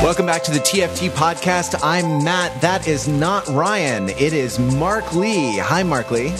Welcome back to the TFT podcast. I'm Matt. That is not Ryan. It is Mark Lee. Hi, Mark Lee.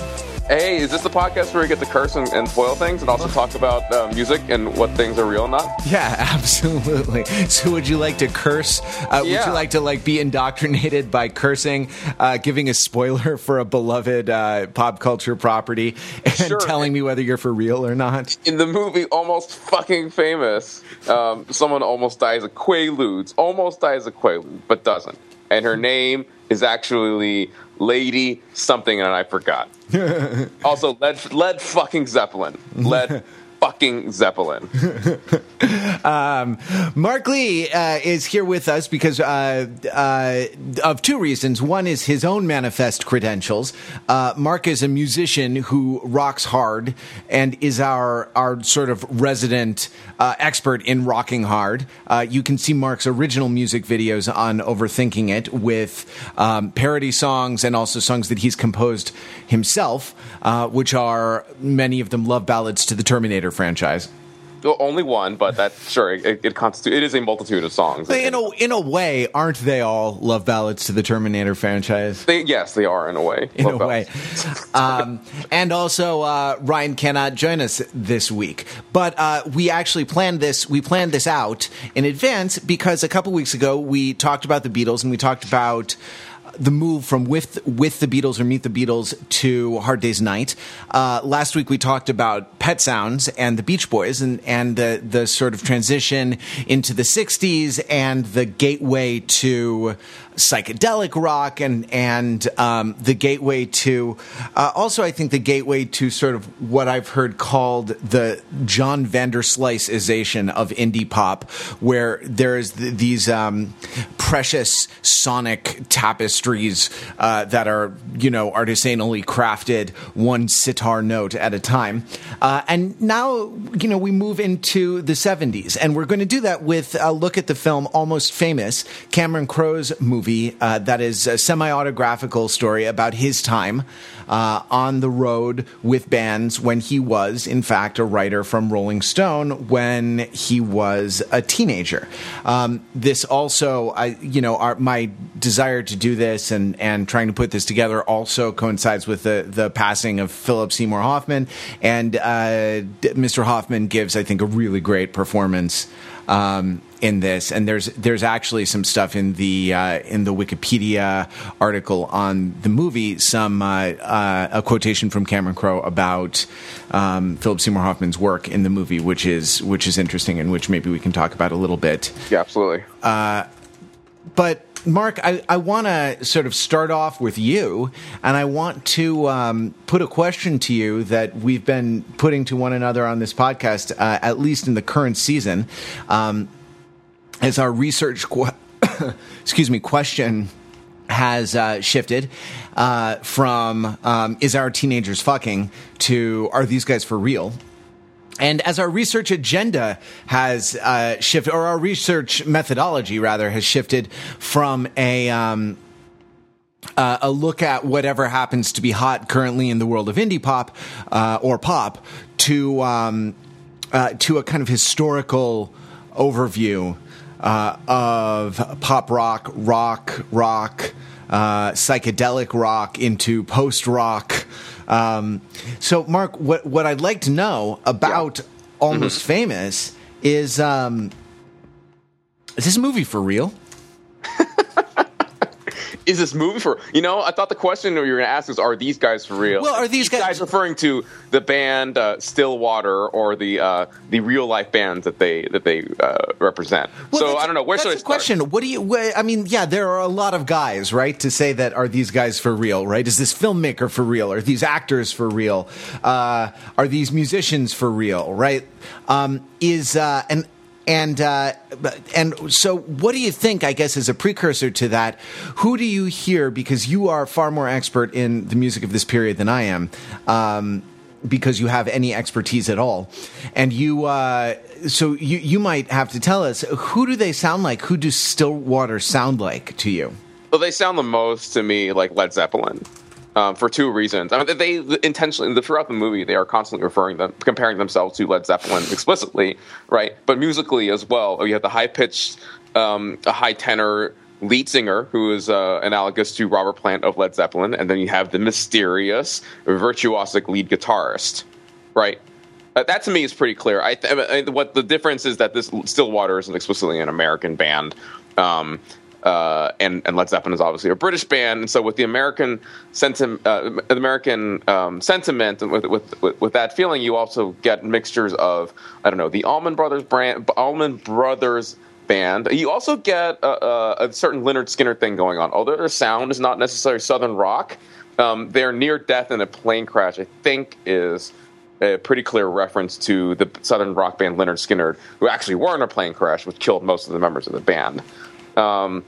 Hey, is this the podcast where we get to curse and, and spoil things and also talk about uh, music and what things are real and not? Yeah, absolutely. So, would you like to curse? Uh, Would you like to like be indoctrinated by cursing, uh, giving a spoiler for a beloved uh, pop culture property, and Sure. telling me whether you're for real or not? In the movie Almost Fucking Famous, um, someone almost dies of Quaaludes, almost dies of Quaaludes, but doesn't. And her name is actually Lady something, and I forgot. also, Led, Led fucking Zeppelin. Led fucking Zeppelin. Mark Lee uh, is here with us because uh, uh, of two reasons. One is his own manifest credentials. Uh, Mark is a musician who rocks hard and is our our sort of resident uh, expert in rocking hard. Uh, you can see Mark's original music videos on Overthinking It with um, parody songs and also songs that he's composed himself, which are many of them love ballads to the Terminator franchise. Well, only one, but that sure it, it constitutes. It is a multitude of songs. In a, in a way, aren't they all love ballads to the Terminator franchise? They, yes, they are in a way. In Love a way. Um, and also, uh, Ryan cannot join us this week. But uh, we actually planned this. We planned this out in advance because a couple weeks ago we talked about the Beatles and we talked about the move from with with the Beatles or Meet the Beatles to Hard Day's Night. Uh, last week we talked about Pet Sounds and the Beach Boys and and the the sort of transition into the '60s and the gateway to psychedelic rock and and um, the gateway to uh, also I think the gateway to sort of what I've heard called the John Vandersliceization of indie pop, where there's th- these um, precious sonic tapestries uh, that are you know artisanally crafted one sitar note at a time, uh, and now you know we move into the 70s, and we're going to do that with a look at the film Almost Famous, Cameron Crowe's movie uh, that is a semi-autographical story about his time uh, on the road with bands when he was, in fact, a writer from Rolling Stone when he was a teenager. Um, this also, I, you know, our, my desire to do this and and trying to put this together also coincides with the the passing of Philip Seymour Hoffman, and uh, Mr. Hoffman gives, I think, a really great performance um, in this, and there's there's actually some stuff in the uh, in the Wikipedia article on the movie, some uh, uh, a quotation from Cameron Crowe about um, Philip Seymour Hoffman's work in the movie, which is which is interesting, and which maybe we can talk about a little bit. yeah, absolutely. But Mark, I, I want to sort of start off with you, and I want to um, put a question to you that we've been putting to one another on this podcast, uh, at least in the current season, um, as our research, qu- excuse me, question has uh, shifted uh, from um, "Is our teenagers fucking?" to "Are these guys for real?" And as our research agenda has uh, shifted, or our research methodology rather has shifted from a um, uh, a look at whatever happens to be hot currently in the world of indie pop uh, or pop to um, uh, to a kind of historical overview uh, of pop rock, rock, rock, uh, psychedelic rock into post rock. Um, so, Mark, what what I'd like to know about Almost Famous is um, is this movie for real? is this movie for you know i thought the question you were going to ask is are these guys for real? Well, are these guys- referring to the band uh, stillwater or the uh, the real life bands that they that they uh, represent. Well, so i don't know. Where should i start? question. What do you wh- i mean yeah there are a lot of guys right to say that are these guys for real right? Is this filmmaker for real? Are these actors for real? Uh, are these musicians for real right? Um, is uh, and and uh, and so, what do you think? I guess as a precursor to that, who do you hear? Because you are far more expert in the music of this period than I am. Um, because you have any expertise at all, and you, uh, so you you might have to tell us who do they sound like? Who do Stillwater sound like to you? well they sound the most to me like led zeppelin um, for two reasons. I mean, they intentionally throughout the movie they are constantly referring them, comparing themselves to Led Zeppelin explicitly, right? But musically as well. You have the high pitched, um, a high tenor lead singer who is uh, analogous to Robert Plant of Led Zeppelin, and then you have the mysterious, virtuosic lead guitarist, right? Uh, that to me is pretty clear. I, th- I what the difference is that this Stillwater isn't explicitly an American band. Um, uh, and, and Led Zeppelin is obviously a British band, and so with the American sentiment, uh, American um, sentiment, and with, with, with with that feeling, you also get mixtures of I don't know the Allman Brothers brand, Allman Brothers band. You also get a, a, a certain Lynyrd Skynyrd thing going on. Although their sound is not necessarily Southern rock, um, their near death in a plane crash, I think, is a pretty clear reference to the Southern rock band Lynyrd Skynyrd, who actually were in a plane crash, which killed most of the members of the band. Um,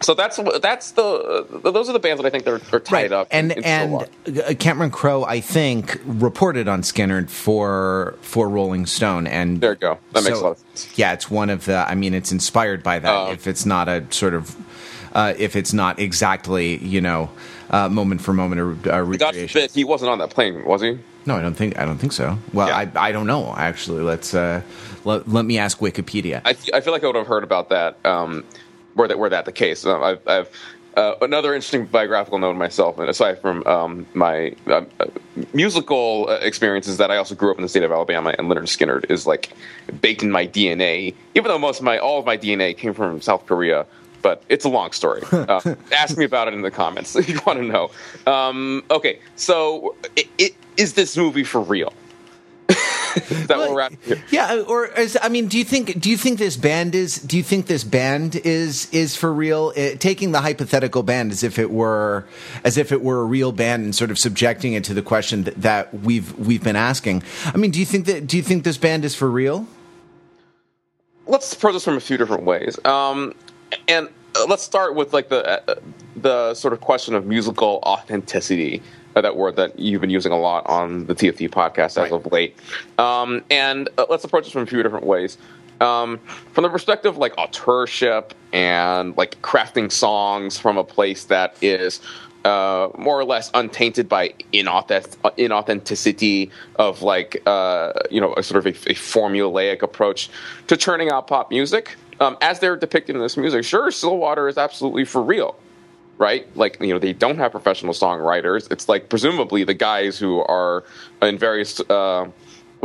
so that's that's the those are the bands that I think they're, are tied right. up. And in, in and Cameron Crowe, I think, reported on Skynyrd for for Rolling Stone, and there you go. That makes so, a lot of sense. Yeah, it's one of the. I mean, it's inspired by that. Uh, if it's not a sort of, uh, if it's not exactly, you know, uh, moment for moment a, a God recreation. forbid he wasn't on that plane, was he? No, I don't think. I don't think so. Well, Yeah. I I don't know. Actually, let's uh, let, let me ask Wikipedia. I, I feel like I would have heard about that. Um, were that were that the case? Um, I've, I've uh, another interesting biographical note myself, and aside from um, my uh, uh, musical uh, experiences, that I also grew up in the state of Alabama, and Lynyrd Skynyrd is like baked in my DNA. Even though most of my all of my DNA came from South Korea, but it's a long story. Uh, ask me about it in the comments if you want to know. Um, okay, so it, it, is this movie for real? that at here? Yeah, or is, I mean, do you think do you think this band is do you think this band is is for real? Uh taking the hypothetical band as if it were as if it were a real band and sort of subjecting it to the question that, that we've we've been asking. I mean, do you think that do you think this band is for real? let's approach this from a few different ways. Um, and uh, let's start with like the uh, the sort of question of musical authenticity. Uh, that word that you've been using a lot on the TFT podcast as Right. of late. Um, and uh, let's approach this from a few different ways. Um, from the perspective of like authorship and like crafting songs from a place that is uh, more or less untainted by inauth- inauthenticity of like uh, you know a sort of a, a formulaic approach to churning out pop music um, as they're depicted in this music. Sure, Stillwater is absolutely for real, right? Like you know they don't have professional songwriters. It's like presumably the guys who are in various. Uh,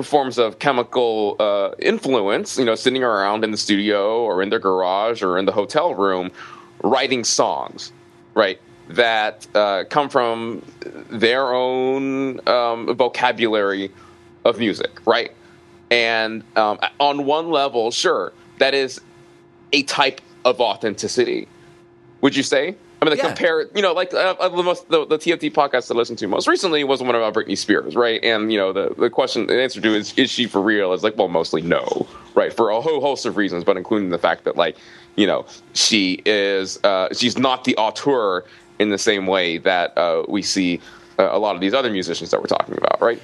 forms of chemical uh, influence, you know, sitting around in the studio or in their garage or in the hotel room, writing songs, right? That uh, come from their own um, vocabulary of music, right? And um, on one level, sure, that is a type of authenticity. Would you say? I mean, like Yeah. compare, you know, like uh, uh, the most the, the TFT podcast I listened to most recently was one about Britney Spears, right? And you know, the the question, the answer to is is she for real? Is like, well, mostly no, right? For a whole host of reasons, but including the fact that like, you know, she is uh, she's not the auteur in the same way that uh, we see uh, a lot of these other musicians that we're talking about, right?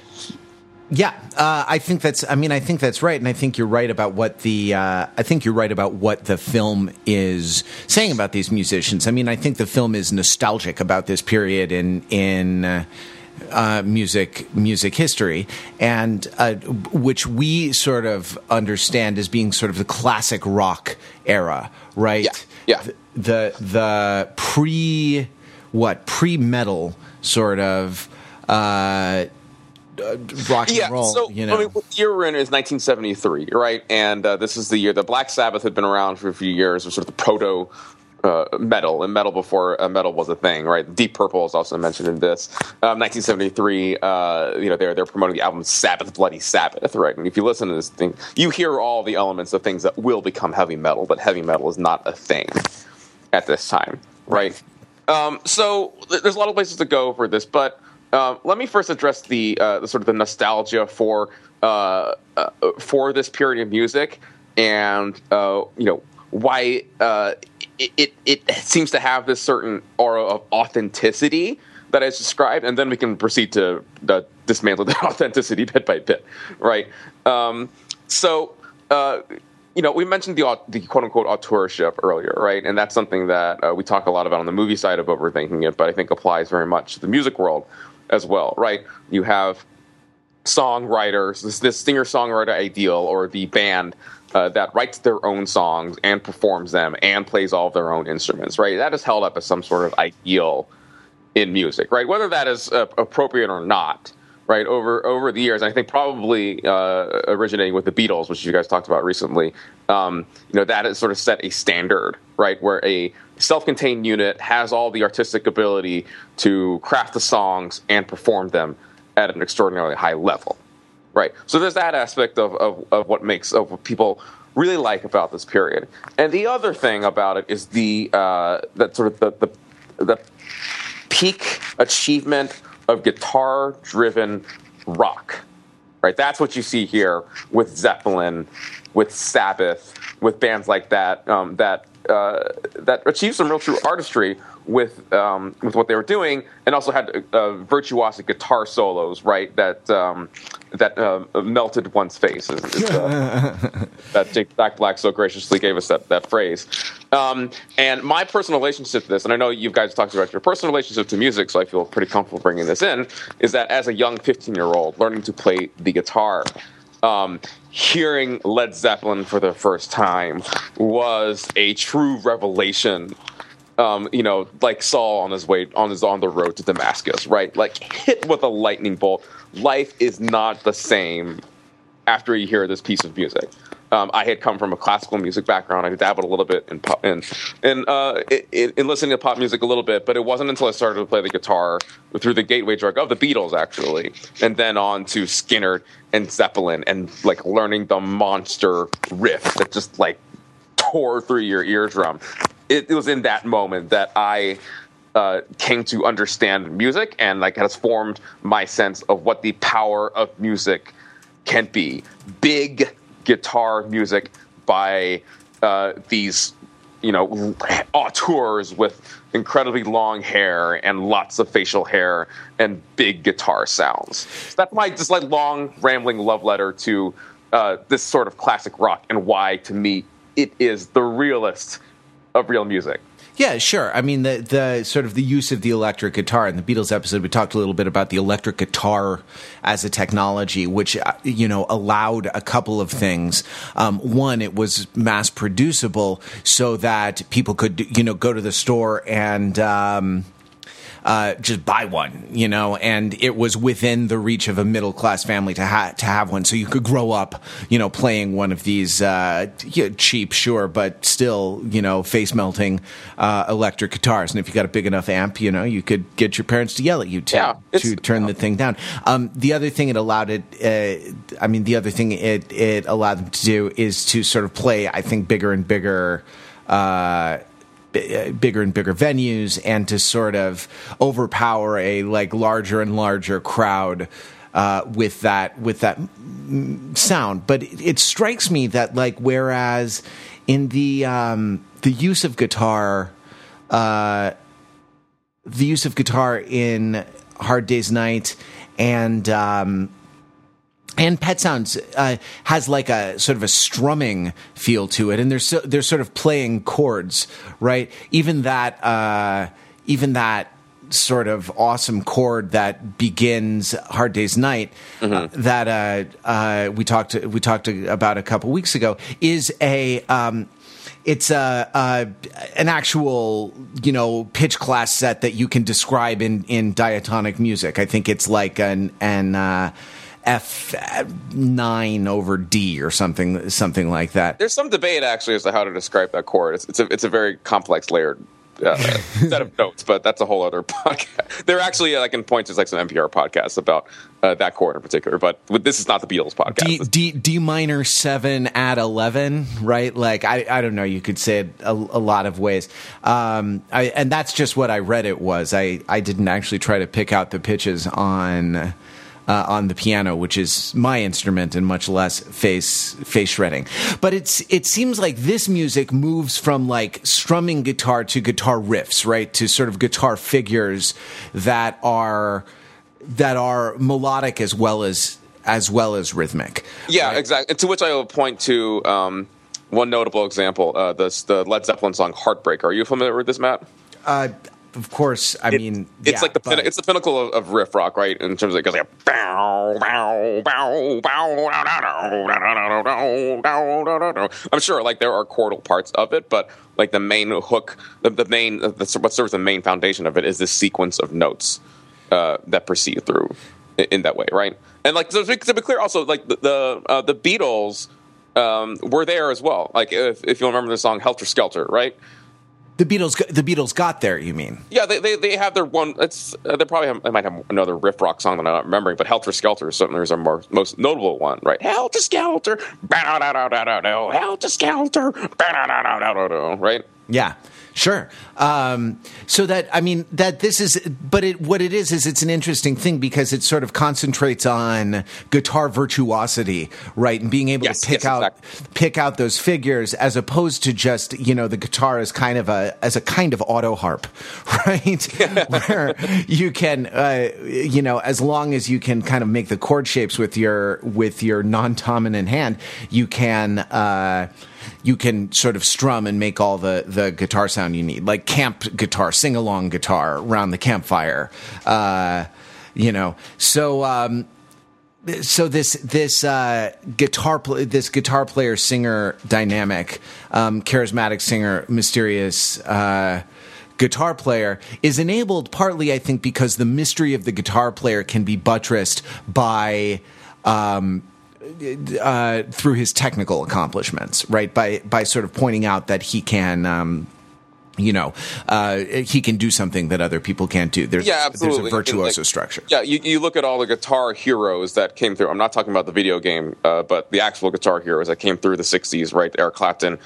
Yeah, uh, I think that's. I mean, I think that's right, and I think you're right about what the. Uh, I think you're right about what the film is saying about these musicians. I mean, I think the film is nostalgic about this period in in. Uh, uh, music music history, and uh, which we sort of understand as being sort of the classic rock era, right? Yeah, yeah. The the pre what pre metal sort of uh, uh, rock and roll. So, you know, I mean, what year we're in is 1973, right? And uh, this is the year that Black Sabbath had been around for a few years, was sort of the proto uh, metal, and metal before uh, metal was a thing, right? Deep Purple is also mentioned in this. Um, 1973, uh, you know, they're they're promoting the album Sabbath Bloody Sabbath, right? And if you listen to this thing, you hear all the elements of things that will become heavy metal, but heavy metal is not a thing at this time, right? Um, so th- there's a lot of places to go for this, but um, let me first address the, uh, the sort of the nostalgia for uh, uh, for this period of music, and uh, you know why uh, it, it it seems to have this certain aura of authenticity that I described, and then we can proceed to uh, dismantle that authenticity bit by bit, right? Um, so. You know, we mentioned the the quote unquote authorship earlier, right? And that's something that we talk a lot about on the movie side of overthinking it, but I think applies very much to the music world as well, right? You have songwriters, this, this singer songwriter ideal, or the band uh, that writes their own songs and performs them and plays all of their own instruments, right? That is held up as some sort of ideal in music, right? Whether that is uh, appropriate or not, right? Over over the years, I think probably uh, originating with the Beatles, which you guys talked about recently, um, you know, that has sort of set a standard, right? Where a self-contained unit has all the artistic ability to craft the songs and perform them at an extraordinarily high level, right? So there's that aspect of, of, of what makes of what people really like about this period. And the other thing about it is the uh, that sort of the, the the peak achievement of guitar driven rock. Right? That's what you see here with Zeppelin, with Sabbath, with bands like that um, that uh, that achieved some real true artistry with um, with what they were doing, and also had uh, virtuosic guitar solos, right? That um, that uh, melted one's face. Is, is, uh, that Jack Black so graciously gave us that that phrase. Um, and my personal relationship to this, and I know you guys talked about your personal relationship to music, so I feel pretty comfortable bringing this in. Is that as a young 15 year old learning to play the guitar. Um, hearing Led Zeppelin for the first time was a true revelation um, you know, like Saul on his way on his on the road to Damascus, right? Like hit with a lightning bolt. Life is not the same after you hear this piece of music. Um, I had come from a classical music background. I dabbled a little bit in pop, in in, uh, in, in listening to pop music a little bit, but it wasn't until I started to play the guitar through the gateway drug of the Beatles, actually, and then on to Skynyrd and Zeppelin, and like learning the monster riff that just like tore through your eardrum it, it was in that moment that I uh, came to understand music and like has formed my sense of what the power of music can be. Big guitar music by uh, these, you know, auteurs with incredibly long hair and lots of facial hair and big guitar sounds. So that's my just like long rambling love letter to uh, this sort of classic rock and why to me it is the realest of real music. Yeah, sure. I mean, the the sort of the use of the electric guitar in the Beatles episode, we talked a little bit about the electric guitar as a technology, which uh, you know allowed a couple of things. Um, one, it was mass producible, so that people could you know go to the store and. Um, uh, just buy one, you know, and it was within the reach of a middle class family to ha- to have one, so you could grow up, you know, playing one of these uh, cheap, sure, but still, you know, face melting uh, electric guitars. And if you got a big enough amp, you know, you could get your parents to yell at you to yeah, to turn the thing down. Um, the other thing it allowed it, uh, I mean, the other thing it it allowed them to do is to sort of play, I think, bigger and bigger. Uh, uh, bigger and bigger venues and to sort of overpower a like larger and larger crowd uh, with that with that sound. But it, it, strikes me that like whereas in the um, the use of guitar, uh, the use of guitar in Hard Day's Night and um, and Pet Sounds uh, has like a sort of a strumming feel to it, and they're so, they're sort of playing chords, right? Even that, uh, even that sort of awesome chord that begins Hard Day's Night mm-hmm. uh, that uh, uh, we talked we talked about a couple weeks ago is a. Um, it's a, a, an actual you know pitch class set that you can describe in in diatonic music. I think it's like an an uh, F nine over D or something something like that. There's some debate actually as to how to describe that chord. It's, it's a it's a very complex layered uh, set of notes, but that's a whole other podcast. There actually, like in points, there's like some NPR podcasts about uh, that chord in particular, but this is not the Beatles podcast. D, D, D minor seven at eleven, right? Like I, I don't know. You could say it a, a lot of ways, um, I, and that's just what I read. It was. I, I didn't actually try to pick out the pitches on uh, on the piano, which is my instrument, and much less face face shredding. But it's it seems like this music moves from like strumming guitar to guitar riffs, right? To sort of guitar figures that are that are melodic as well as as well as rhythmic. Yeah, right? exactly. To which I will point to. Um, one notable example, uh, this the Led Zeppelin song "Heartbreak." Are you familiar with this, Matt? Uh, of course, I it, mean, it's yeah, like the it's the pinnacle of, of, riff rock, right? In terms of it goes like bow, bow, bow, bow, I'm sure like there are chordal parts of it, but like the main hook, the, the main the, what serves the main foundation of it is this sequence of notes uh, that proceed through in, in, that way, right? And like so to be clear, also like the the, uh, the Beatles um, were there as well. Like if, if you remember the song Helter Skelter, right? The Beatles. The Beatles got there. You mean? Yeah, they, they, they have their one. It's uh, they probably have, they might have another riff rock song that I'm not remembering, but Helter Skelter is certainly is our more, most notable one, right? Helter Skelter, Helter Skelter, right? Yeah, sure. Um, so that I mean that this is, but it what it is is it's an interesting thing because it sort of concentrates on guitar virtuosity, right, and being able Yes, to pick yes, out exactly. pick out those figures as opposed to just you know the guitar as kind of a as a kind of auto harp, right, where you can uh, you know as long as you can kind of make the chord shapes with your with your non dominant hand, you can. Uh, you can sort of strum and make all the, the guitar sound you need, like camp guitar, sing along guitar around the campfire. Uh, you know, so um, so this this uh, guitar pl- this guitar player singer dynamic, um, charismatic singer, mysterious. Uh, Guitar player is enabled partly, I think, because the mystery of the guitar player can be buttressed by um, uh, through his technical accomplishments, right? By by sort of pointing out that he can. Um, you know, uh, he can do something that other people can't do. There's, Yeah, absolutely. there's a virtuoso Like, structure. Yeah, you, you look at all the guitar heroes that came through. I'm not talking about the video game, uh, but the actual guitar heroes that came through the '60s, right? Eric Clapton,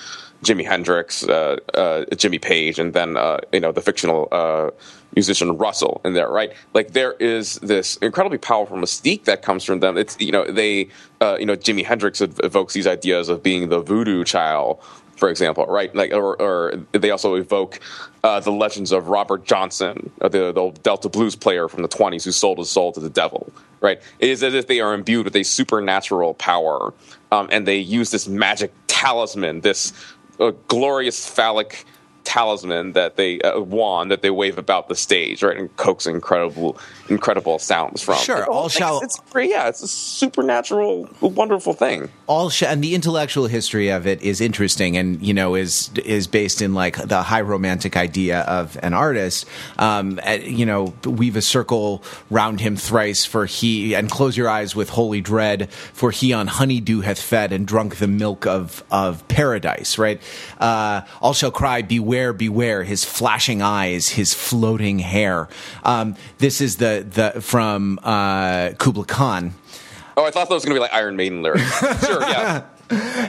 Jimi Hendrix, uh, uh, Jimmy Page, and then uh, you know the fictional uh, musician Russell in there, right? Like there is this incredibly powerful mystique that comes from them. It's you know they uh, you know Jimi Hendrix ev- evokes these ideas of being the voodoo child for example, right? Like, or, or they also evoke uh, the legends of Robert Johnson, the, the Delta blues player from the 20s who sold his soul to the devil, right? It is as if they are imbued with a supernatural power, um, and they use this magic talisman, this uh, glorious phallic talisman that they uh, wand that they wave about the stage, right, and coax incredible, incredible sounds from. Sure, all like, shall- It's, it's, yeah, it's a supernatural, wonderful thing. all sh- and the intellectual history of it is interesting and you know is is based in like the high romantic idea of an artist um uh, you know weave a circle round him thrice for he and close your eyes with holy dread for he on honeydew hath fed and drunk the milk of of paradise right uh all shall cry beware beware beware, his flashing eyes his floating hair um this is the the from uh kubla khan Oh, I thought that was going to be like Iron Maiden lyrics. sure, yeah.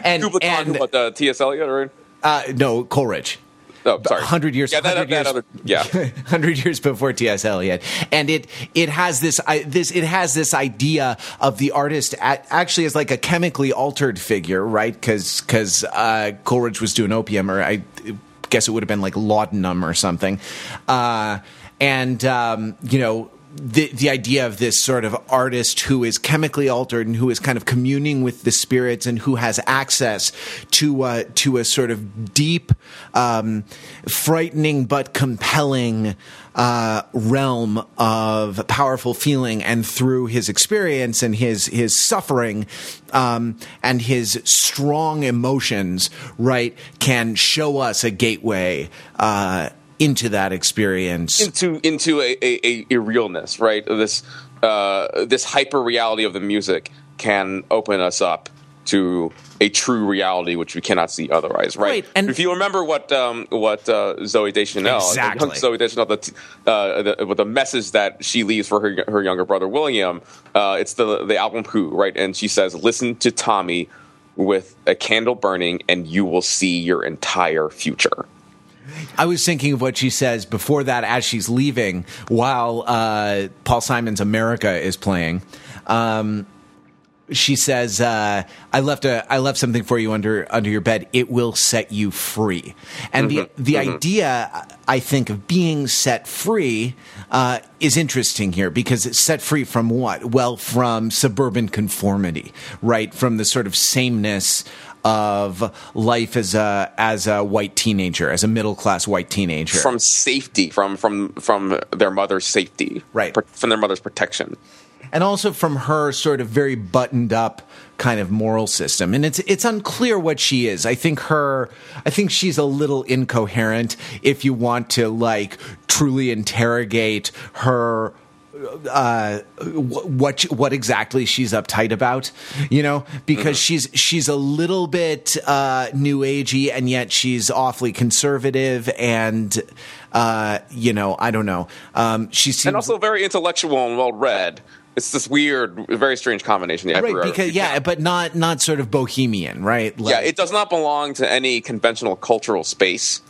and Kubla Khan, and what, uh, T.S. Eliot, right? uh no coleridge Oh, sorry. hundred years, Yeah, hundred years, other, yeah. hundred years before T.S. Eliot, and it it has this I, this it has this idea of the artist at, actually as like a chemically altered figure, right? Because because uh, Coleridge was doing opium, or I guess it would have been like laudanum or something, uh, and um, you know the the idea of this sort of artist who is chemically altered and who is kind of communing with the spirits and who has access to uh, to a sort of deep, um, frightening but compelling uh, realm of powerful feeling, and through his experience and his his suffering um, and his strong emotions, right, can show us a gateway. Uh, into that experience into into a, a, a, realness, right? This uh, this hyper reality of the music can open us up to a true reality which we cannot see otherwise, right? Right, and- if you remember what um, what uh, Zooey Deschanel, Exactly. Zooey Deschanel, the, uh, the, with the message that she leaves for her her younger brother William, uh, it's the the album Who, right? And she says, "Listen to Tommy." With a candle burning, and you will see your entire future. I was thinking of what she says before that as she's leaving while uh, Paul Simon's America is playing. Um, she says, uh, "I left a I left something for you under under your bed. It will set you free." And Mm-hmm. the the idea, I think, of being set free uh, is interesting here because it's set free from what? Well, from suburban conformity, right? From the sort of sameness of life as a as a white teenager, as a middle class white teenager. from safety, from from from their mother's safety, Right. Pro- from their mother's protection. And also from her sort of very buttoned up kind of moral system. And it's it's unclear what she is. I think her i think she's a little incoherent if you want to like truly interrogate her uh what what exactly she's uptight about you know? Because she's she's a little bit uh new agey and yet she's awfully conservative and uh you know i don't know. Um she seems and also very intellectual and well read. It's this weird, very strange combination. The right because yeah but not not sort of bohemian right Like, yeah, it does not belong to any conventional cultural space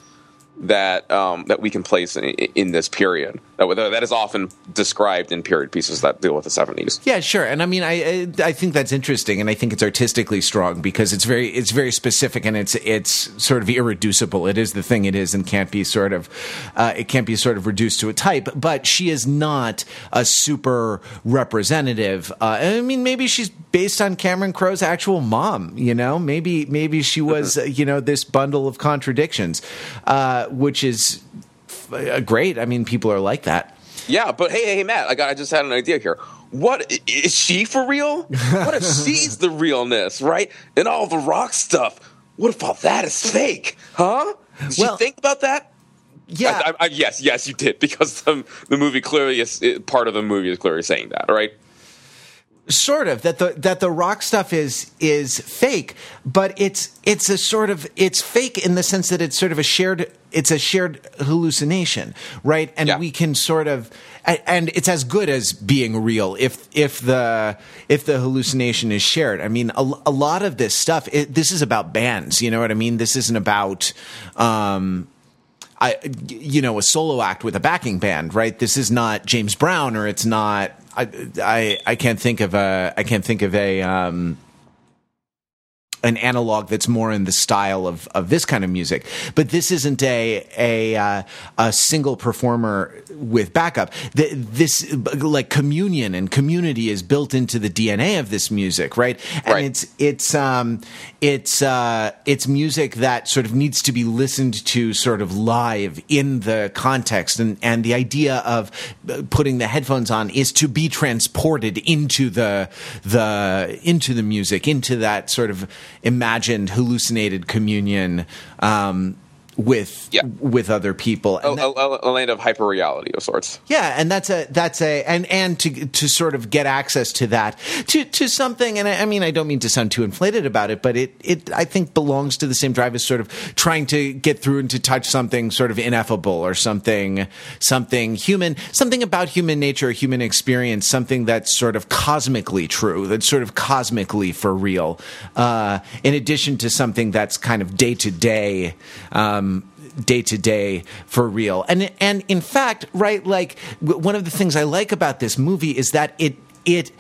that um, that we can place in, in this period. That that is often described in period pieces that deal with the seventies. yeah sure. And i mean I, I think that's interesting and i think it's artistically strong because it's very it's very specific and it's it's sort of irreducible. It is the thing it is and can't be sort of uh, it can't be sort of reduced to a type but she is not a super representative. Uh, i mean maybe she's based on cameron crowe's actual mom you know? Maybe maybe she was uh, you know this bundle of contradictions. Uh, which is uh, great i mean people are like that Yeah, but hey, hey, Matt, I got. I just had an idea here. What is she for real? What if she's the realness, right? And all the rock stuff. What if all that is fake? Huh? Did Well- you think about that? yeah I, I, I, yes, yes, you did because the, the movie clearly is it, part of the movie is clearly saying that, right? Sort of that the that the rock stuff is is fake but it's it's a sort of it's fake in the sense that it's sort of a shared it's a shared hallucination right and Yeah. we can sort of and it's as good as being real if if the if the hallucination is shared i mean a, a lot of this stuff it, this is about bands you know what i mean this isn't about um I, you know, a solo act with a backing band, right? This is not James Brown, or it's not. I, I, I can't think of a. I can't think of a. Um, an analog that's more in the style of, of this kind of music, but this isn't a a uh, a single performer with backup. The, this like communion and community is built into the DNA of this music, right? And Right. it's it's um it's uh it's music that sort of needs to be listened to sort of live in the context and and the idea of uh, putting the headphones on is to be transported into the the into the music into that sort of imagined hallucinated communion. Um with Yeah. with other people A, that- a land of hyper reality of sorts. yeah, and that's a that's a and and to to sort of get access to that to to something, and I, I mean I don't mean to sound too inflated about it, but it it I think belongs to the same drive as sort of trying to get through and to touch something sort of ineffable or something something human, something about human nature, human experience, something that's sort of cosmically true, that's sort of cosmically for real, uh, in addition to something that's kind of day to day. Day to day for real, and and in fact, right, like w- one of the things I like about this movie is that it it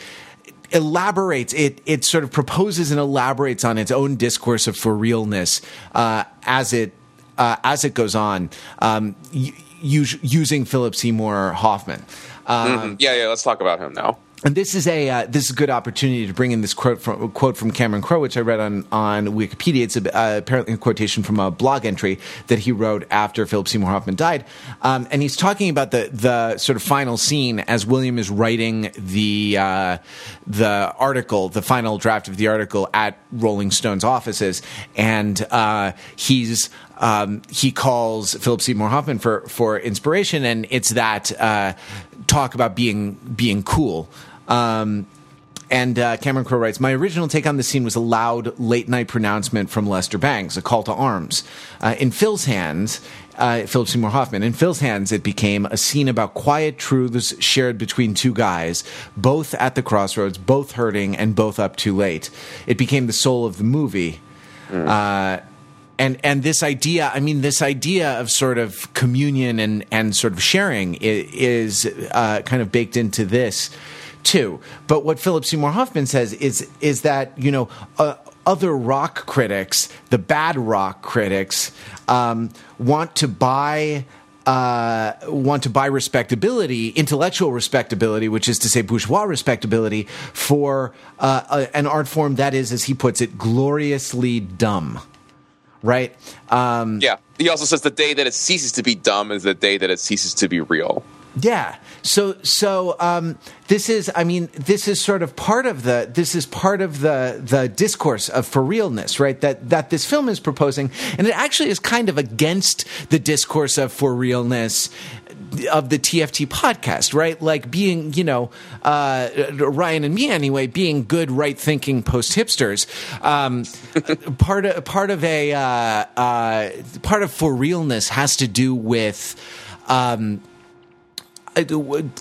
elaborates it it sort of proposes and elaborates on its own discourse of for realness uh, as it uh, as it goes on um, us- using Philip Seymour Hoffman. Um, Yeah, yeah. Let's talk about him now. And this is a uh, this is a good opportunity to bring in this quote from quote from Cameron Crowe, which I read on on Wikipedia. It's a, uh, apparently a quotation from a blog entry that he wrote after Philip Seymour Hoffman died, um, and he's talking about the the sort of final scene as William is writing the uh, the article, the final draft of the article at Rolling Stone's offices, and uh, he's um, he calls Philip Seymour Hoffman for for inspiration, and it's that uh, talk about being being cool. Um, and uh, Cameron Crowe writes, My original take on the scene was a loud late night pronouncement from Lester Bangs, a call to arms. Uh, in Phil's hands, uh, Philip Seymour Hoffman, in Phil's hands, it became a scene about quiet truths shared between two guys, both at the crossroads, both hurting, and both up too late. It became the soul of the movie. Uh, and and this idea, I mean, this idea of sort of communion and and sort of sharing is, is uh, kind of baked into this too. But what Philip Seymour Hoffman says is is that you know uh, other rock critics, the bad rock critics, um, want to buy. Uh, want to buy respectability, intellectual respectability, which is to say bourgeois respectability, for uh, a, an art form that is, as he puts it, gloriously dumb. Right? Um, yeah. He also says the day that it ceases to be dumb is the day that it ceases to be real. Yeah. So so um, this is I mean this is sort of part of the this is part of the the discourse of for realness, right? That that this film is proposing, and it actually is kind of against the discourse of for realness of the TFT podcast, right? Like being, you know, uh, Ryan and me anyway, being good, right thinking post hipsters. Um, part of part of a uh, uh, part of for realness has to do with. Um,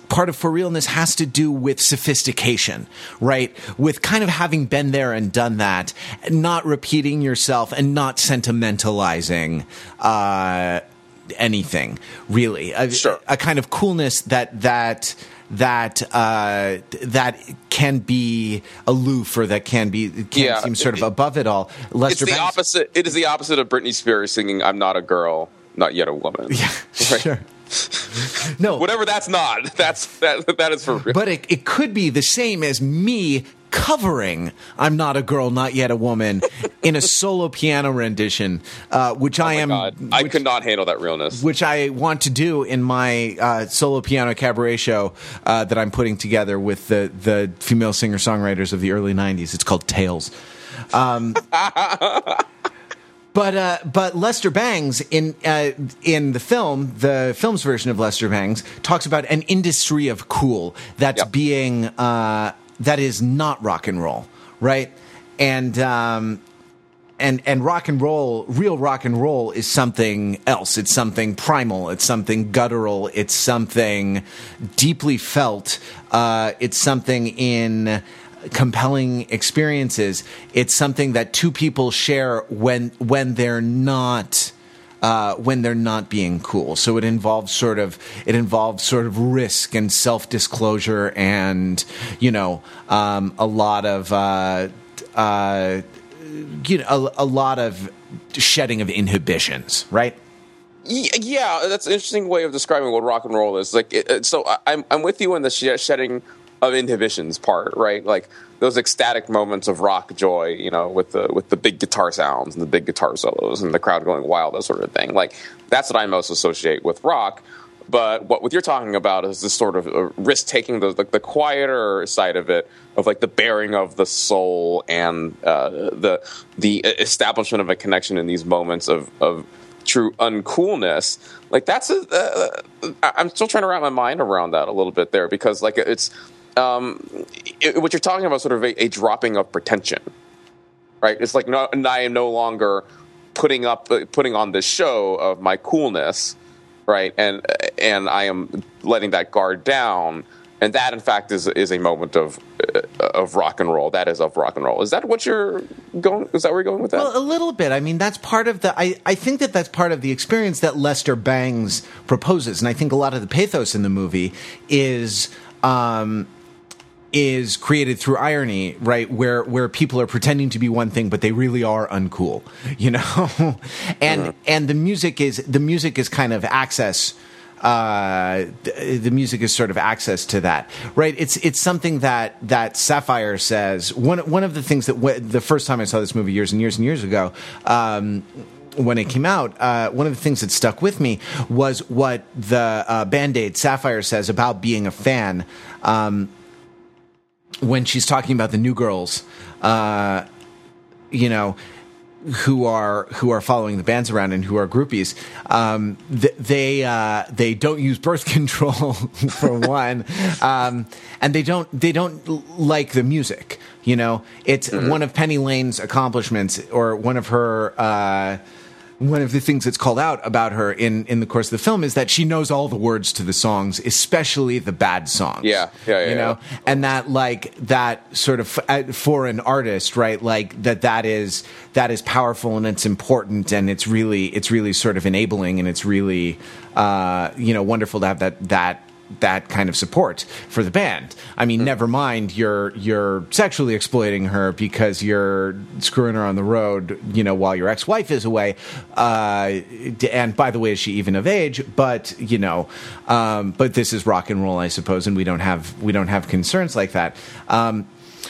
part of for realness has to do with sophistication, right? With kind of having been there and done that, not repeating yourself and not sentimentalizing uh, anything, really. A, sure. a kind of coolness that that that uh, that can be aloof or that can be can Yeah. seem sort of above it all. Lester it's the Bangs- opposite. It is the opposite of Britney Spears singing "I'm not a girl, not yet a woman." Yeah, sure. No, Whatever that's not. That's that. That is for real. But it, it could be the same as me covering I'm Not a Girl, Not Yet a Woman in a solo piano rendition, uh, which I am. Oh God, I could not handle that realness. which I want to do in my uh, solo piano cabaret show uh, that I'm putting together with the, the female singer songwriters of the early 90s. It's called Tales. Um, But uh, but Lester Bangs in uh, in the film, the film's version of Lester Bangs talks about an industry of cool that's Yep. being uh, that is not rock and roll, right? And um, and and rock and roll, real rock and roll is something else. It's something primal. It's something guttural. It's something deeply felt. Uh, it's something in compelling experiences. It's something that two people share when when they're not. Uh, when they're not being cool, so it involves sort of it involves sort of risk and self disclosure, and you know um, a lot of uh, uh, you know a, a lot of shedding of inhibitions, right? Yeah, that's an interesting way of describing what rock and roll is. Like, it, so I'm I'm with you on the shedding of inhibitions part, right? Like those ecstatic moments of rock joy, you know, with the with the big guitar sounds and the big guitar solos and the crowd going wild, that sort of thing. Like that's what I most associate with rock. But what, what you're talking about is this sort of uh, risk taking, the, the the quieter side of it, of like the bearing of the soul and uh, the the establishment of a connection in these moments of of true uncoolness. Like that's a, uh, I'm still trying to wrap my mind around that a little bit there because like it's um, it, what you're talking about, sort of a, a dropping of pretension, right? It's like no, I am no longer putting up uh, putting on this show of my coolness, right? And and I am letting that guard down. And that, in fact, is is a moment of uh, of rock and roll. That is of rock and roll. Is that what you're going? Is that where you're going with that? Well, a little bit. I mean, that's part of the. I, I think that that's part of the experience that Lester Bangs proposes, and I think a lot of the pathos in the movie is. Um, is created through irony, right? Where where people are pretending to be one thing, but they really are uncool, you know. and and the music is the music is kind of access. Uh, the, the music is sort of access to that, right? It's it's something that that Sapphire says. One one of the things that w- the first time I saw this movie years and years and years ago. Um, when it came out, uh, one of the things that stuck with me was what the uh, Band Aid Sapphire says about being a fan. Um, when she's talking about the new girls, uh, you know, who are who are following the bands around and who are groupies, um, th- they uh, they don't use birth control for one, um, and they don't they don't like the music. You know, it's one of Penny Lane's accomplishments or one of her. Uh, one of the things that's called out about her in, in the course of the film is that she knows all the words to the songs, especially the bad songs. Yeah, yeah, yeah, You know, yeah. and that like that sort of uh, for an artist, right? Like that that is that is powerful and it's important and it's really it's really sort of enabling and it's really uh, you know wonderful to have that that that kind of support for the band. I mean, never mind you're you're sexually exploiting her because you're screwing her on the road, you know, while your ex-wife is away. Uh, and by the way, is she even of age? But you know, um, but this is rock and roll, I suppose, and we don't have we don't have concerns like that. Um,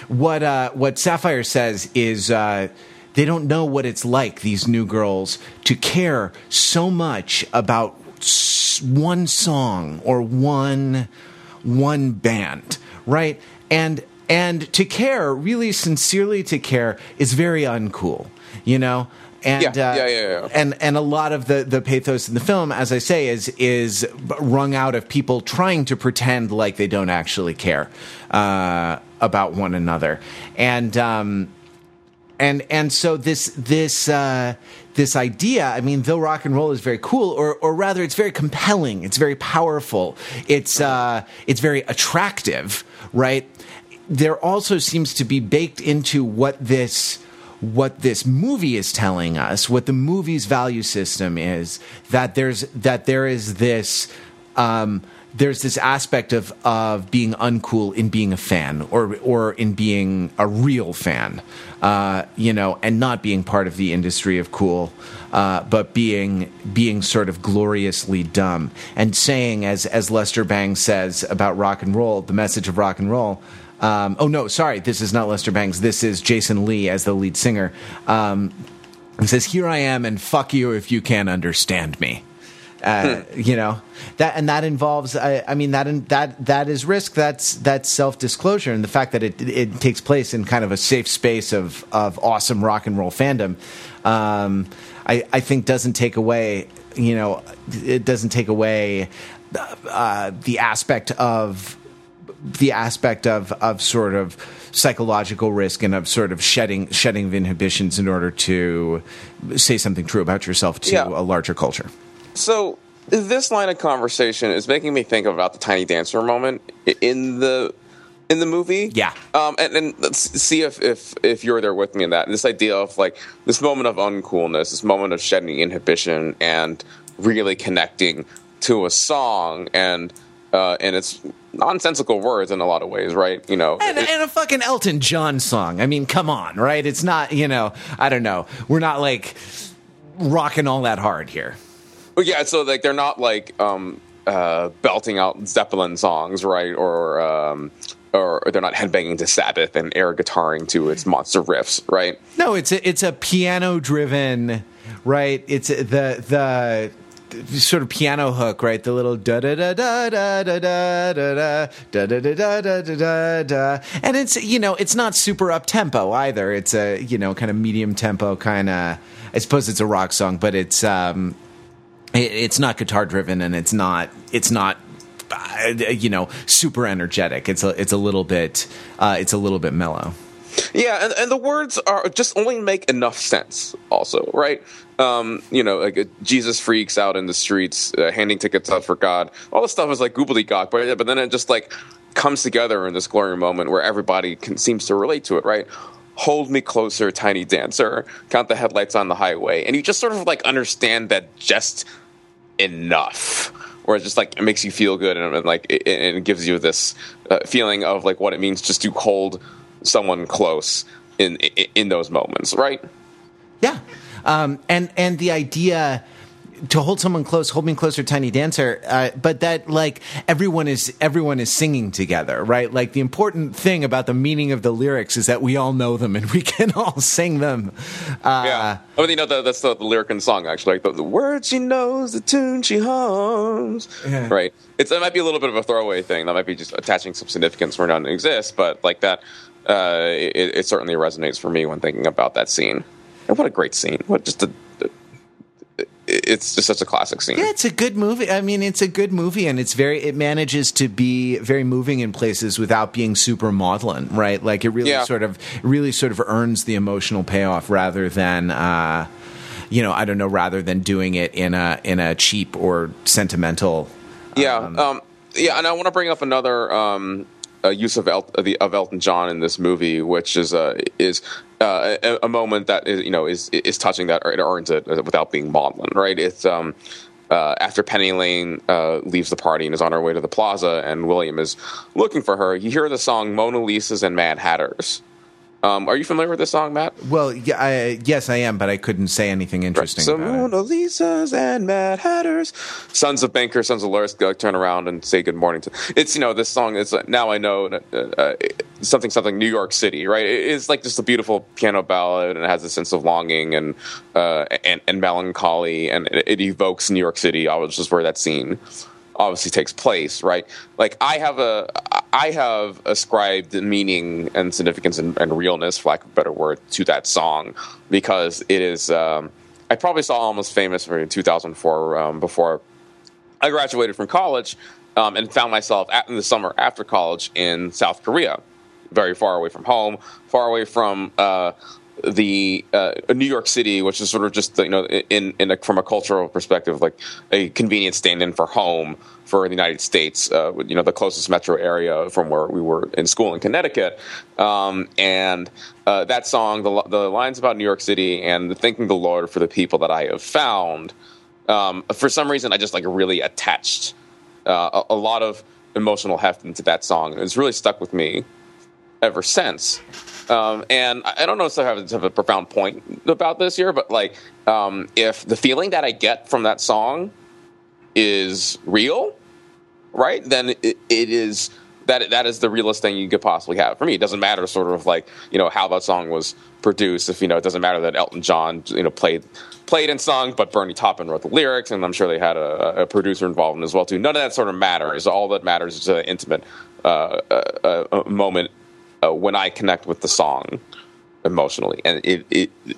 what uh, what Sapphire says is. Uh, they don't know what it's like these new girls to care so much about one song or one one band right? And and to care really sincerely to care is very uncool you know? And Yeah, uh, yeah, yeah, yeah. and and a lot of the the pathos in the film as i say is is wrung out of people trying to pretend like they don't actually care uh, about one another. And um and and so this this uh, this idea, I mean, though rock and roll is very cool, or or rather, it's very compelling. It's very powerful. It's uh, it's very attractive, right? There also seems to be baked into what this what this movie is telling us, what the movie's value system is, that there's that there is this. Um, there's this aspect of of being uncool in being a fan or or in being a real fan, uh, you know, and not being part of the industry of cool, uh, but being being sort of gloriously dumb and saying as as Lester Bangs says about rock and roll, the message of rock and roll. Um, oh no, sorry, this is not Lester Bangs. This is Jason Lee as the lead singer. Um, he says, "Here I am, and fuck you if you can't understand me." Uh, you know that, and that involves. I, I mean that that that is risk. That's that's self disclosure, and the fact that it it takes place in kind of a safe space of of awesome rock and roll fandom. Um, I I think doesn't take away. You know, it doesn't take away uh, the aspect of the aspect of of sort of psychological risk and of sort of shedding shedding of inhibitions in order to say something true about yourself to Yeah. a larger culture. So this line of conversation is making me think about the tiny dancer moment in the in the movie. Yeah. Um, and, and let's see if, if if you're there with me in that. This idea of like this moment of uncoolness, this moment of shedding inhibition and really connecting to a song and uh, and it's nonsensical words in a lot of ways, right? You know, And, it- and a fucking Elton John song. I mean, come on, right? It's not, you know, I don't know. We're not like rocking all that hard here. Well, yeah, so like they're not like um, uh, belting out Zeppelin songs, right? Or um, or they're not headbanging to Sabbath and air guitaring to its monster riffs, right? No, it's a, it's a piano driven, right? It's the the sort of piano hook, right? The little da da da da da da da da da da da da da da da da, and it's you know it's not super up tempo either. It's a you know kind of medium tempo kind of. I suppose it's a rock song, but it's um, it, it's not guitar driven and it's not it's not uh, you know super energetic. It's a it's a little bit uh, it's a little bit mellow. Yeah, and, and the words are just only make enough sense. Also, right? Um, you know, like uh, Jesus freaks out in the streets, uh, handing tickets out for God. All this stuff is like gobbledygook, but but then it just like comes together in this glory moment where everybody can, seems to relate to it, right? Hold me closer, tiny dancer. Count the headlights on the highway, and you just sort of like understand that just enough. Where it just like it makes you feel good and, and like it, and it gives you this uh, feeling of like what it means just to hold someone close in in, in those moments right? Yeah, um, and and the idea to hold someone close, hold me closer, tiny dancer. Uh, but that like everyone is everyone is singing together, right? Like the important thing about the meaning of the lyrics is that we all know them and we can all sing them. Uh, yeah i mean you know the, that's the, the lyric in the song actually like the, the word she knows the tune she hums Yeah. right it's it might be a little bit of a throwaway thing that might be just attaching some significance where none exists but like that uh, it, it certainly resonates for me when thinking about that scene and what a great scene what just a it's just such a classic scene Yeah, it's a good movie. I mean, it's a good movie, and it's very. It manages to be very moving in places without being super maudlin, right? Like it really Yeah. sort of, really sort of earns the emotional payoff rather than, uh, you know, I don't know, rather than doing it in a in a cheap or sentimental. Yeah, um, yeah, and I want to bring up another um, uh, use of, El- of, Elton John in this movie, which is uh, is uh, a, a moment that is, you know is is touching that it earns it without being maudlin, right? It's um, uh, after Penny Lane uh, leaves the party and is on her way to the plaza, and William is looking for her, you hear the song "Mona Lisa's and Mad Hatters." Um, are you familiar with this song, Matt? Well, yeah, I, yes, I am, but I couldn't say anything interesting. So about it. Mona Lisa's and Mad Hatters, sons of bankers, sons of lawyers, go turn around and say good morning to. It's you know this song is uh, now I know uh, uh, something something New York City, right? It- It's like just a beautiful piano ballad, and it has a sense of longing and uh, and, and melancholy, and it, it evokes New York City, I was just where that scene obviously takes place, right? Like I have a, I have ascribed meaning and significance and, and realness, for lack of a better word, to that song because it is. Um, I probably saw Almost Famous in 2004 um, before I graduated from college um, and found myself at, in the summer after college in South Korea, very far away from home, far away from uh, the uh, New York City, which is sort of just you know in in a, from a cultural perspective, like a convenient stand-in for home for the United States. Uh, you know, the closest metro area from where we were in school in Connecticut, um, and uh, that song, the the lines about New York City and thanking the Lord for the people that I have found. Um, for some reason, I just like really attached uh, a, a lot of emotional heft into that song, and it's really stuck with me ever since. Um, and I don't know if I have, a profound point about this here, but like, um, if the feeling that I get from that song is real, right? Then it, it is that that is the realest thing you could possibly have for me. It doesn't matter, sort of like you know how that song was produced. If you know, it doesn't matter that Elton John you know played played and sung, but Bernie Taupin wrote the lyrics, and I'm sure they had a, a producer involved in as well too. None of that sort of matters. All that matters is an intimate uh, uh, uh, moment uh, when I connect with the song emotionally, and it, it, it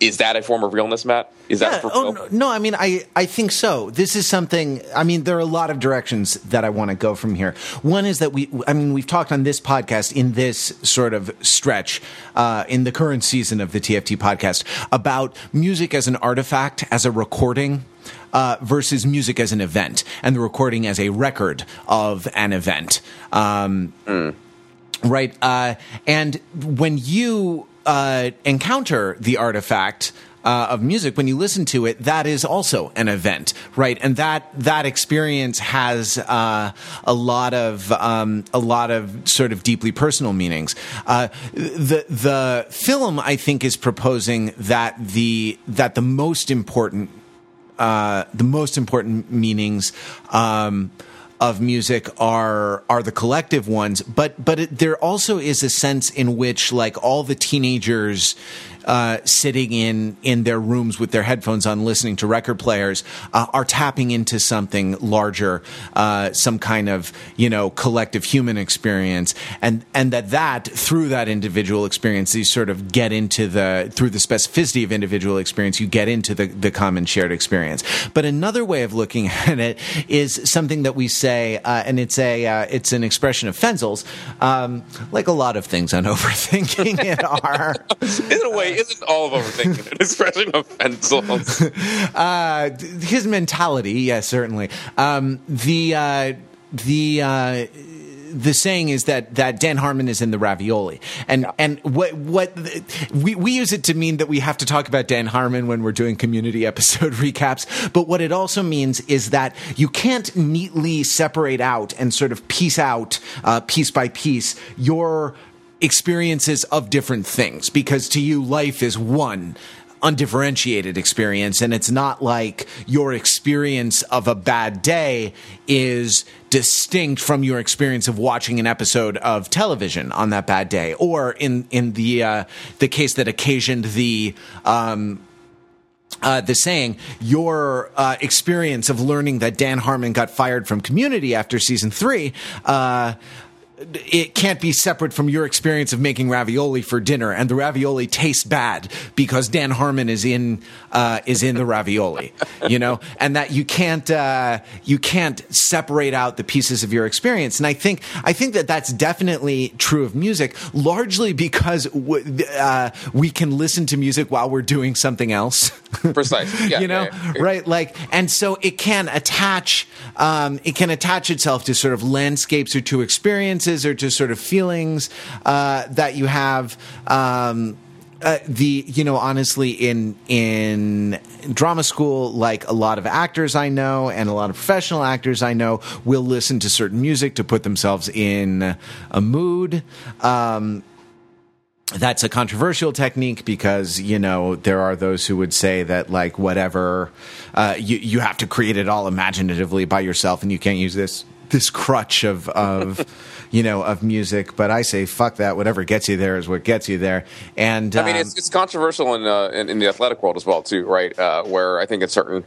is that a form of realness, Matt? Is that for oh, no, no, I mean, I, I think so. This is something, I mean, there are a lot of directions that I want to go from here. One is that we, I mean, we've talked on this podcast in this sort of stretch, uh, in the current season of the TFT podcast about music as an artifact, as a recording. Uh, versus music as an event, and the recording as a record of an event. Um, right? Uh, and when you uh, encounter the artifact uh, of music, when you listen to it, that is also an event, right? And that that experience has uh, a lot of um, a lot of sort of deeply personal meanings. Uh, the the film, I think, is proposing that the that the most important uh, the most important meanings um, of music are are the collective ones, but but it, there also is a sense in which like all the teenagers. Uh, sitting in in their rooms with their headphones on, listening to record players, uh, are tapping into something larger, uh, some kind of you know collective human experience, and and that that through that individual experience, you sort of get into the through the specificity of individual experience, you get into the the common shared experience. But another way of looking at it is something that we say, uh, and it's a uh, it's an expression of Fenzel's, um, like a lot of things on overthinking it are. In a way, isn't all of overthinking an expression of Fenzel's? uh, his mentality, yes, certainly. Um, the uh, the uh, the saying is that that Dan Harmon is in the ravioli, and and what what we we use it to mean that we have to talk about Dan Harmon when we're doing community episode recaps. But what it also means is that you can't neatly separate out and sort of piece out uh, piece by piece your experiences of different things. Because to you life is one undifferentiated experience and it's not like your experience of a bad day is distinct from your experience of watching an episode of television on that bad day or in in the uh, the case that occasioned the um, uh, the saying, your uh, experience of learning that Dan Harmon got fired from Community after season three, uh, it can't be separate from your experience of making ravioli for dinner, and the ravioli tastes bad because Dan Harmon is in uh, is in the ravioli, you know, and that you can't uh, you can't separate out the pieces of your experience. And I think I think that that's definitely true of music, largely because w- uh, we can listen to music while we're doing something else. Precisely. Yeah, you know, yeah, yeah. right? Like, and so it can attach, um, it can attach itself to sort of landscapes or to experiences or to sort of feelings uh, that you have. Um, uh, the you know honestly in in drama school like a lot of actors i know and a lot of professional actors i know will listen to certain music to put themselves in a mood um, that's a controversial technique because you know there are those who would say that like whatever uh, you you have to create it all imaginatively by yourself and you can't use this this crutch of of you know of music but i say fuck that whatever gets you there is what gets you there and I mean, um, it's, it's controversial in, uh, in in the athletic world as well too, right? Uh, where I think in certain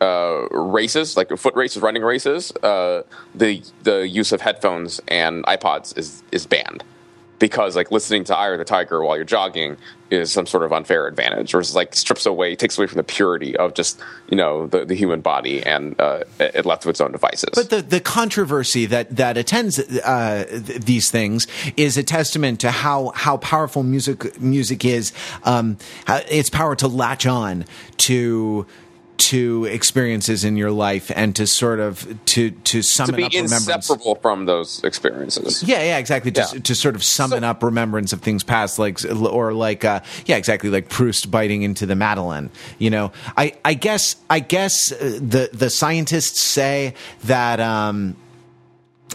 uh, races, like foot races, running races, uh, the the use of headphones and iPods is is banned because like listening to of the Tiger while you're jogging is some sort of unfair advantage, or like strips away, takes away from the purity of just you know the, the human body and uh, it left to its own devices. But the, the controversy that that attends uh, th- these things is a testament to how how powerful music music is. Um, its power to latch on to to experiences in your life and to sort of to to to be up remembrance. inseparable from those experiences. Yeah, yeah, exactly. To, Yeah. to sort of summon So- up remembrance of things past, like or like, uh, yeah, exactly, like Proust biting into the Madeleine. You know, I, I guess, I guess uh, the the scientists say that. Um,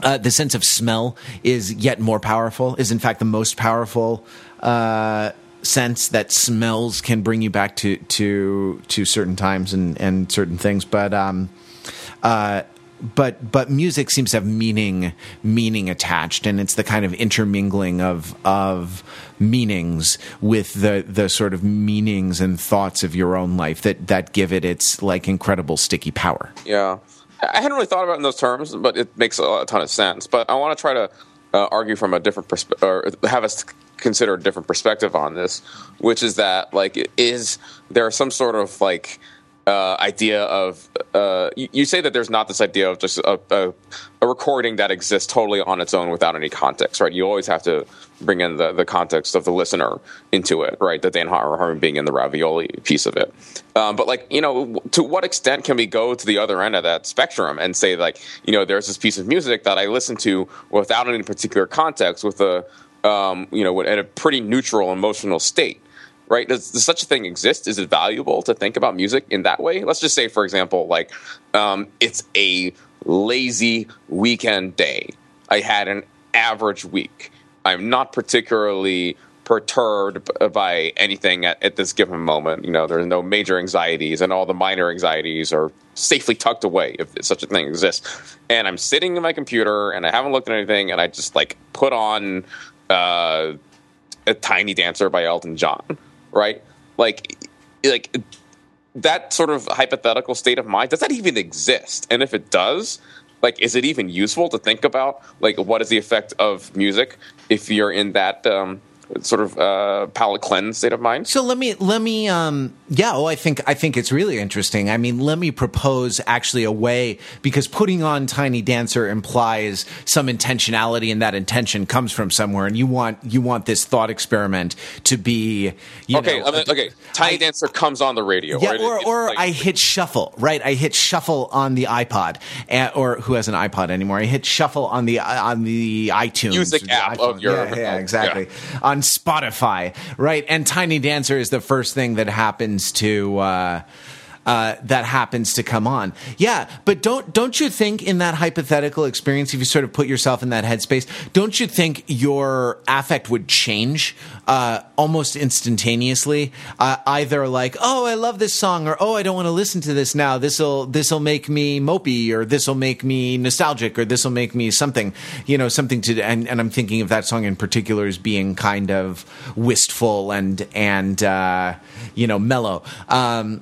uh, the sense of smell is yet more powerful. Is in fact the most powerful uh, sense that smells can bring you back to to to certain times and and certain things. But um, uh, but but music seems to have meaning meaning attached, and it's the kind of intermingling of of meanings with the the sort of meanings and thoughts of your own life that that give it its like incredible sticky power. Yeah, I hadn't really thought about it in those terms, but it makes a, a ton of sense. But I want to try to uh, argue from a different perspective, or have us consider a different perspective on this, which is that like is there some sort of like uh, idea of uh, you, you say that there's not this idea of just a, a, a recording that exists totally on its own without any context, right? You always have to bring in the, the context of the listener into it, right? The Dan Harmon being in the ravioli piece of it. Um, but like, you know, to what extent can we go to the other end of that spectrum and say like, you know, there's this piece of music that I listen to without any particular context with a, um, you know, in a pretty neutral emotional state right? Does, does such a thing exist? Is it valuable to think about music in that way? Let's just say, for example, like um, it's a lazy weekend day. I had an average week. I'm not particularly perturbed by anything at, at this given moment. You know, there's no major anxieties, and all the minor anxieties are safely tucked away if such a thing exists. And I'm sitting in my computer, and I haven't looked at anything, and I just like put on. Uh, a tiny dancer by elton john right? Like like that sort of hypothetical state of mind does that even exist? And if it does like is it even useful to think about like what is the effect of music if you're in that um, sort of uh, palate cleanse state of mind So let me let me um yeah, oh I think I think it's really interesting. I mean, let me propose actually a way because putting on Tiny Dancer implies some intentionality and that intention comes from somewhere and you want you want this thought experiment to be you okay know, I mean, okay tiny I- dancer comes on the radio yeah, right? or, It's or like- I hit shuffle, right? I hit shuffle on the iPod, and, or who has an iPod anymore? I hit shuffle on the on the iTunes Music the app of your- yeah, yeah, uh, exactly on Spotify, right? And Tiny Dancer is the first thing that happens to. Uh, uh, that happens to come on, yeah. But don't don't you think in that hypothetical experience, if you sort of put yourself in that headspace, don't you think your affect would change uh, almost instantaneously? Uh, either like, oh, I love this song, or oh, I don't want to listen to this now. This'll this'll make me mopey, or this'll make me nostalgic, or this'll make me something, you know, something to. And, and I'm thinking of that song in particular as being kind of wistful and and uh, you know mellow. Um,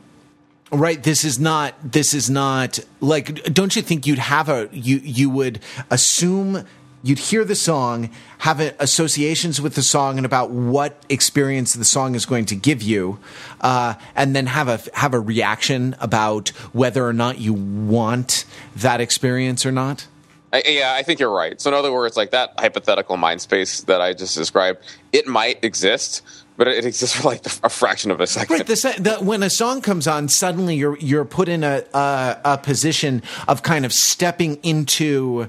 right this is not this is not like don't you think you'd have a you you would assume you'd hear the song have associations with the song and about what experience the song is going to give you uh, and then have a have a reaction about whether or not you want that experience or not I, yeah, I think you're right. So in other words, like that hypothetical mind space that I just described, it might exist, but it exists for like a fraction of a second. Right. The, the, when a song comes on, suddenly you're you're put in a, a a position of kind of stepping into,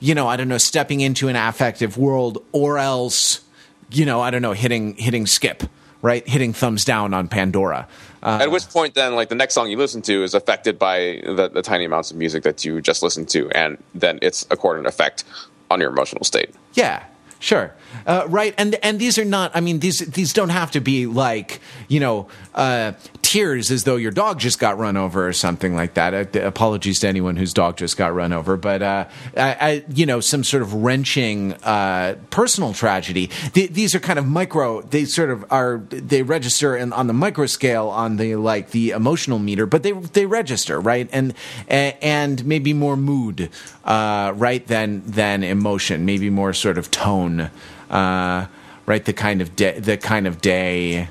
you know, I don't know, stepping into an affective world, or else, you know, I don't know, hitting hitting skip. right? Hitting thumbs down on Pandora. Uh, At which point, then, like the next song you listen to is affected by the, the tiny amounts of music that you just listened to, and then it's a coordinate effect on your emotional state. Yeah, sure. Uh, right, and and these are not. I mean, these these don't have to be like you know uh, tears as though your dog just got run over or something like that. Uh, apologies to anyone whose dog just got run over, but uh, I, I, you know some sort of wrenching uh, personal tragedy. Th- these are kind of micro. They sort of are. They register in, on the micro scale on the like the emotional meter, but they they register right and and maybe more mood uh, right than than emotion. Maybe more sort of tone uh, right? The kind of day, the kind of day,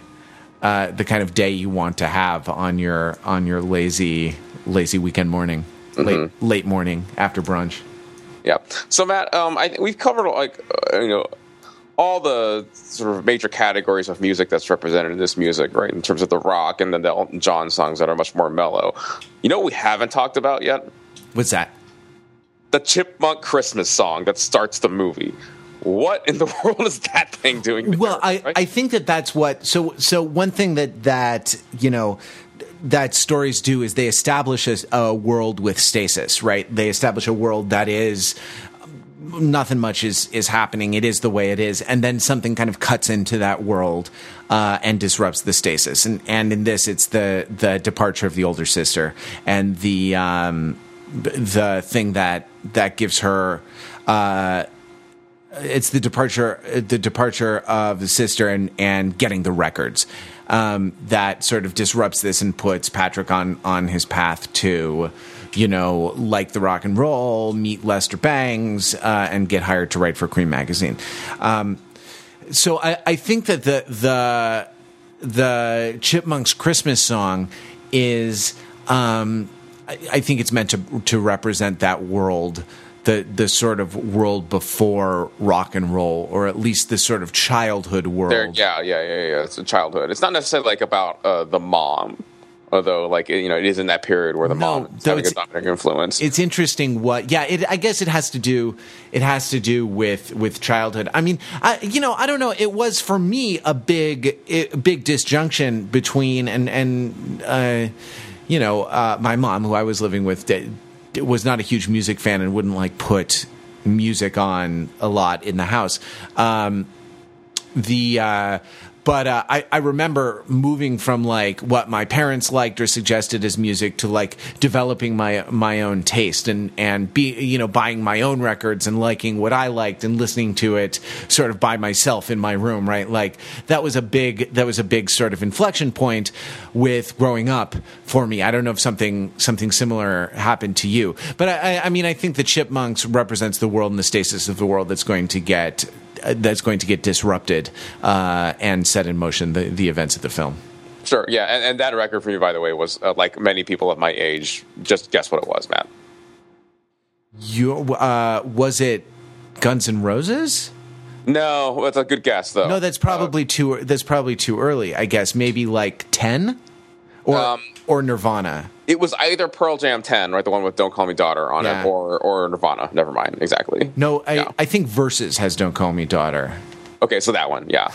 uh, the kind of day you want to have on your on your lazy lazy weekend morning, mm-hmm. late late morning after brunch. Yeah. So Matt, um, I we've covered like uh, you know all the sort of major categories of music that's represented in this music, right? In terms of the rock and then the Elton John songs that are much more mellow. You know what we haven't talked about yet? What's that? The Chipmunk Christmas song that starts the movie what in the world is that thing doing? There, well, I, right? I think that that's what. So so one thing that that you know that stories do is they establish a, a world with stasis, right? They establish a world that is nothing much is is happening. It is the way it is, and then something kind of cuts into that world uh, and disrupts the stasis. And and in this, it's the the departure of the older sister and the um, the thing that that gives her. Uh, it's the departure the departure of the sister and and getting the records um, that sort of disrupts this and puts Patrick on on his path to you know like the rock and roll meet Lester Bangs uh, and get hired to write for Creem magazine. Um, so I, I think that the the the Chipmunks Christmas song is um, I, I think it's meant to to represent that world the the sort of world before rock and roll, or at least the sort of childhood world. There, yeah, yeah, yeah, yeah. It's a childhood. It's not necessarily like about uh, the mom. Although, like you know, it is in that period where the no, mom is having a dominant influence. It's interesting what, yeah. It, I guess it has to do. It has to do with with childhood. I mean, I, you know, I don't know. It was for me a big, big disjunction between and and. Uh, you know, uh, my mom, who I was living with, was not a huge music fan and wouldn't like put music on a lot in the house. Um, the uh, but uh, I, I remember moving from like what my parents liked or suggested as music to like developing my my own taste and and be you know buying my own records and liking what I liked and listening to it sort of by myself in my room right? Like that was a big that was a big sort of inflection point with growing up for me. I don't know if something something similar happened to you. But I, I mean I think the Chipmunks represents the world and the stasis of the world that's going to get that's going to get disrupted uh, and set in motion the, the events of the film. Sure, yeah, and, and that record for me, by the way, was uh, like many people of my age. Just guess what it was, Matt. You uh, was it Guns N' Roses? No, that's a good guess though. No, that's probably uh, too. That's probably too early. I guess maybe like ten, or um, or Nirvana. It was either Pearl Jam 10, right, the one with "Don't Call Me Daughter" on yeah. it, or or Nirvana. Never mind, exactly. No, I, yeah. I think Versus has "Don't Call Me Daughter." Okay, so that one, yeah.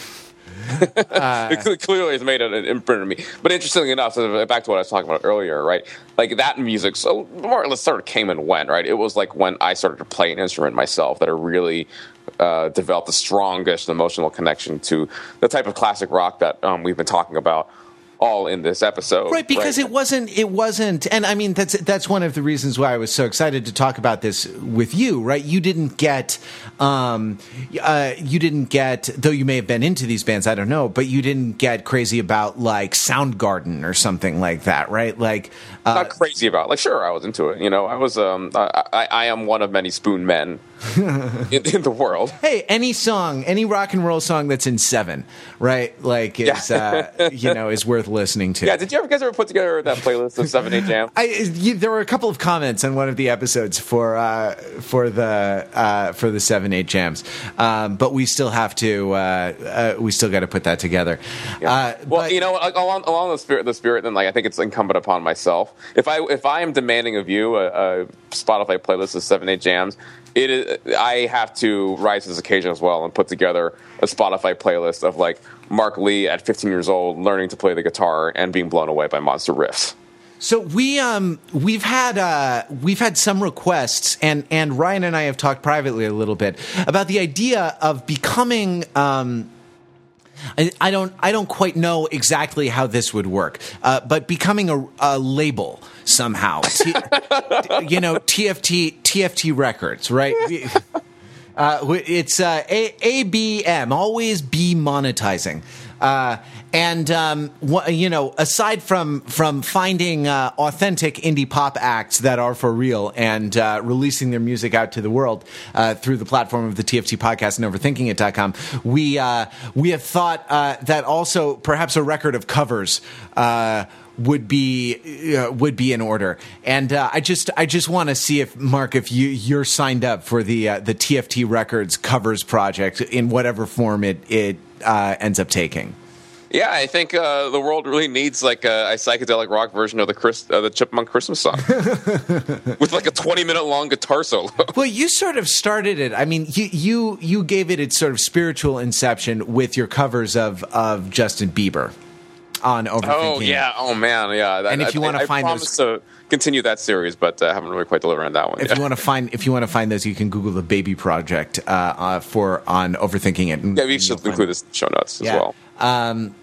uh, it clearly has made an imprint on me. But interestingly enough, so back to what I was talking about earlier, right? Like that music, so more or less sort of came and went, right? It was like when I started to play an instrument myself that I really uh, developed the strongest emotional connection to the type of classic rock that um, we've been talking about all in this episode. Right, because right? it wasn't it wasn't and I mean that's that's one of the reasons why I was so excited to talk about this with you, right? You didn't get um uh you didn't get though you may have been into these bands, I don't know, but you didn't get crazy about like Soundgarden or something like that, right? Like uh, not crazy about. Like sure, I was into it, you know. I was um I I, I am one of many spoon men in, in, the world. Hey, any song, any rock and roll song that's in seven, right? Like is yeah. uh, you know is worth listening to. Yeah. Did you ever guys ever put together that playlist of seven eight jam? I you, there were a couple of comments on one of the episodes for uh, for the uh, for the seven eight jams, um, but we still have to uh, uh, we still got to put that together. Yeah. Uh, well, but, you know, along along the spirit the spirit, then like I think it's incumbent upon myself if I if I am demanding of you a, a Spotify playlist of seven eight jams it is, I have to rise to this occasion as well and put together a Spotify playlist of like Mark Lee at 15 years old learning to play the guitar and being blown away by monster riffs. So we um we've had uh we've had some requests and and Ryan and I have talked privately a little bit about the idea of becoming um I, I don't I don't quite know exactly how this would work, uh, but becoming a, a label somehow, T, you know TFT TFT Records, right? Uh, it's uh, A- ABM, always be monetizing. Uh, and um, wh- you know, aside from from finding uh, authentic indie pop acts that are for real and uh, releasing their music out to the world uh, through the platform of the TFT podcast and overthinkingit.com, we uh, we have thought uh, that also perhaps a record of covers uh, would be uh, would be in order. And uh, I just I just want to see if Mark, if you you're signed up for the uh, the TFT Records covers project in whatever form it it uh, ends up taking. Yeah, I think uh, the world really needs like a, a psychedelic rock version of the Chris, uh, the Chipmunk Christmas song with like a twenty minute long guitar solo. Well, you sort of started it. I mean, you you you gave it its sort of spiritual inception with your covers of of Justin Bieber on overthinking. Oh yeah, oh man, yeah. And if you wanna I, find I those- to continue that series, but uh, haven't really quite delivered on that one. If yet. you want to find if you want to find those, you can Google the Baby Project uh, uh, for on overthinking it. and- yeah, we should include this the show notes as Yeah. well. Um,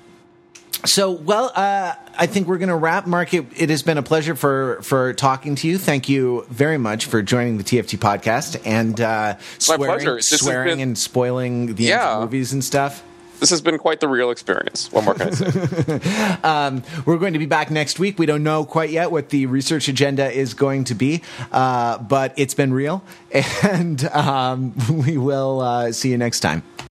so, well, uh, I think we're going to wrap. Mark, it, it has been a pleasure for for talking to you. Thank you very much for joining the TFT podcast and uh, swearing, pleasure. This has swearing been- and spoiling the Yeah. movies and stuff. This has been quite the real experience. What more can I say? Um, we're going to be back next week. We don't know quite yet what the research agenda is going to be, uh, but it's been real, and um, we will uh, see you next time.